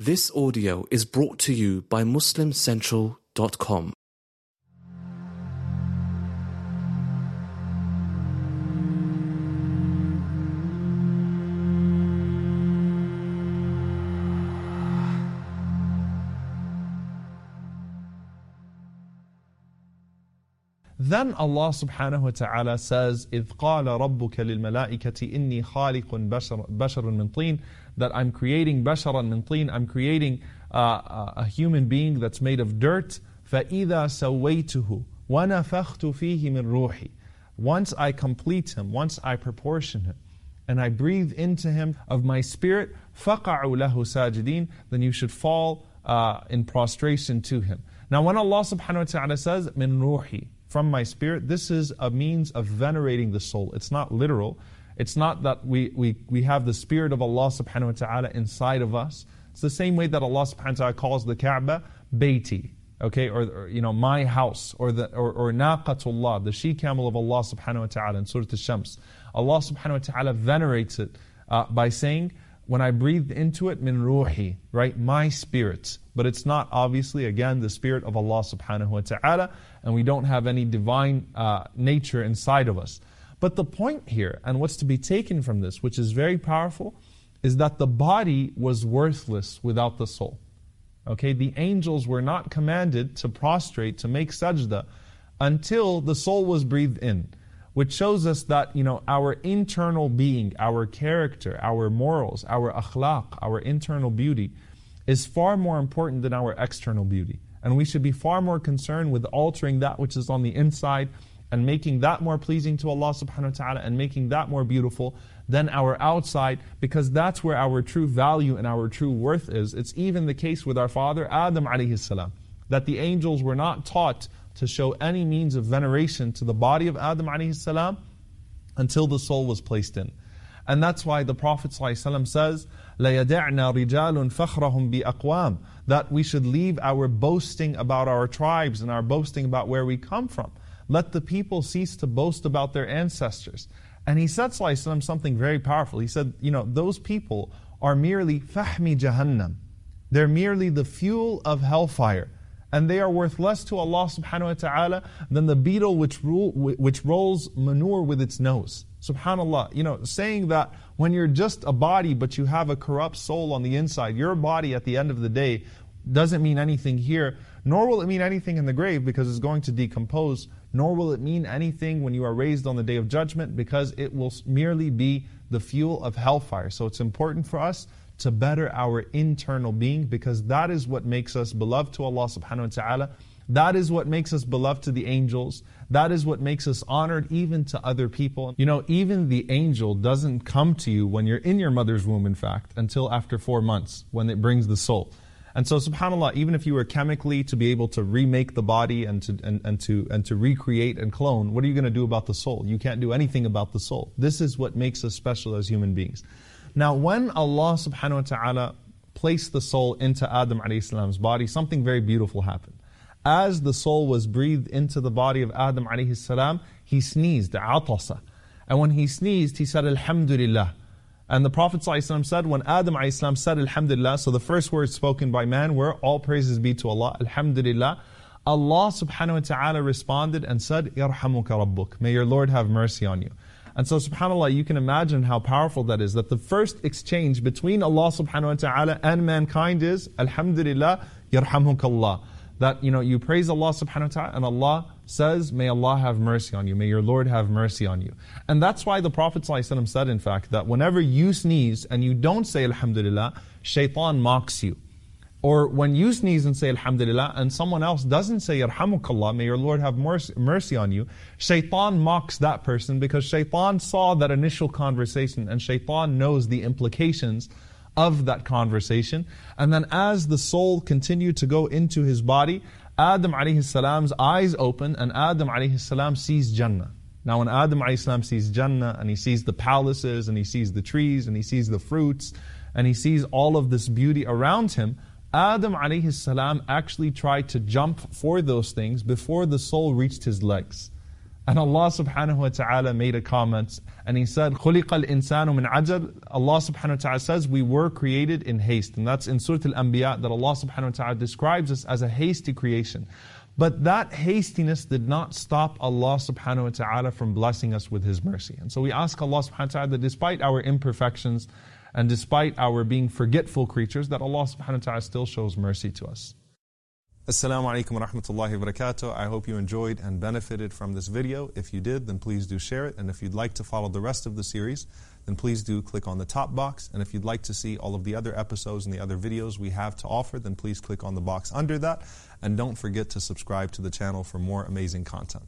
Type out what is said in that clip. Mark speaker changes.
Speaker 1: This audio is brought to you by MuslimCentral.com.
Speaker 2: Then Allah subhanahu wa ta'ala says, إِذْ قَالَ رَبُّكَ لِلْمَلَائِكَةِ إِنِّي خَالِقٌ بَشَرٌ بشر مِنْ طِينٍ That I'm creating بَشَرًا مِنْ طِينٍ I'm creating uh, a human being that's made of dirt. فَإِذَا سَوَّيْتُهُ وَنَفَخْتُ فِيهِ مِنْ رُوحِي Once I complete him, once I proportion him, and I breathe into him of my spirit, فَقَعُوا لَهُ سَاجِدِينَ Then you should fall uh, in prostration to him. Now when Allah subhanahu wa ta'ala says, مِنْ رُوحِي from my spirit, this is a means of venerating the soul. It's not literal. It's not that we, we, we have the spirit of Allah subhanahu wa ta'ala inside of us. It's the same way that Allah subhanahu wa ta'ala calls the Kaaba Bayti, okay, or, or, you know, my house, or the or, or Naqatullah, the she camel of Allah subhanahu wa ta'ala in Surah Al-Shams. Allah subhanahu wa ta'ala venerates it uh, by saying, when I breathed into it, min ruhi, right? My spirit. But it's not obviously, again, the spirit of Allah subhanahu wa ta'ala, and we don't have any divine uh, nature inside of us. But the point here, and what's to be taken from this, which is very powerful, is that the body was worthless without the soul. Okay, the angels were not commanded to prostrate, to make sajda, until the soul was breathed in which shows us that you know our internal being, our character, our morals, our akhlaq, our internal beauty is far more important than our external beauty. And we should be far more concerned with altering that which is on the inside and making that more pleasing to Allah subhanahu wa ta'ala and making that more beautiful than our outside because that's where our true value and our true worth is. It's even the case with our father Adam alayhi salam that the angels were not taught to show any means of veneration to the body of Adam alayhi until the soul was placed in. And that's why the Prophet ﷺ says, لَيَدَعْنَا رِجَالٌ فَخْرَهُمْ بِأَقْوَامٍ That we should leave our boasting about our tribes and our boasting about where we come from. Let the people cease to boast about their ancestors. And he said ﷺ something very powerful. He said, you know, those people are merely fahmi jahannam. They're merely the fuel of hellfire and they are worth less to Allah subhanahu wa ta'ala than the beetle which, rule, which rolls manure with its nose. Subhanallah, you know, saying that when you're just a body but you have a corrupt soul on the inside, your body at the end of the day doesn't mean anything here, nor will it mean anything in the grave because it's going to decompose, nor will it mean anything when you are raised on the day of judgment because it will merely be the fuel of hellfire. So it's important for us to better our internal being because that is what makes us beloved to Allah subhanahu wa ta'ala. That is what makes us beloved to the angels. That is what makes us honored even to other people. You know, even the angel doesn't come to you when you're in your mother's womb, in fact, until after four months when it brings the soul. And so, subhanAllah, even if you were chemically to be able to remake the body and to, and, and to, and to recreate and clone, what are you going to do about the soul? You can't do anything about the soul. This is what makes us special as human beings. Now, when Allah subhanahu wa ta'ala placed the soul into Adam alayhi salam's body, something very beautiful happened. As the soul was breathed into the body of Adam alayhi salam, he sneezed, atasa. And when he sneezed, he said, Alhamdulillah. And the Prophet said, when Adam ﷺ said Alhamdulillah, so the first words spoken by man were, All praises be to Allah, Alhamdulillah. Allah subhanahu wa ta'ala responded and said, Yarhamuka Rabbuk. May your Lord have mercy on you. And so subhanAllah, you can imagine how powerful that is. That the first exchange between Allah subhanahu wa ta'ala and mankind is, Alhamdulillah, yarhamukallah. That, you know, you praise Allah subhanahu wa ta'ala and Allah says, may Allah have mercy on you. May your Lord have mercy on you. And that's why the Prophet said, in fact, that whenever you sneeze and you don't say Alhamdulillah, shaitan mocks you. Or when you sneeze and say Alhamdulillah, and someone else doesn't say Yarhamukallah, may your Lord have mercy on you, shaitan mocks that person because shaitan saw that initial conversation and shaitan knows the implications of that conversation. And then as the soul continued to go into his body, Adam alayhi salam's eyes open and Adam alayhi salam sees Jannah. Now when Adam alayhi salam sees Jannah and he sees the palaces and he sees the trees and he sees the fruits and he sees all of this beauty around him, Adam alayhi salam actually tried to jump for those things before the soul reached his legs. And Allah subhanahu wa ta'ala made a comment and He said, خُلِقَ الْإِنسَانُ مِنْ عَجَلٍ Allah subhanahu wa ta'ala says, we were created in haste. And that's in Surah Al-Anbiya that Allah subhanahu wa ta'ala describes us as a hasty creation. But that hastiness did not stop Allah subhanahu wa ta'ala from blessing us with His mercy. And so we ask Allah subhanahu wa ta'ala that despite our imperfections and despite our being forgetful creatures, that Allah subhanahu wa ta'ala still shows mercy to us.
Speaker 3: Assalamu alaikum wa rahmatullahi wa barakatuh. I hope you enjoyed and benefited from this video. If you did, then please do share it. And if you'd like to follow the rest of the series, then please do click on the top box. And if you'd like to see all of the other episodes and the other videos we have to offer, then please click on the box under that. And don't forget to subscribe to the channel for more amazing content.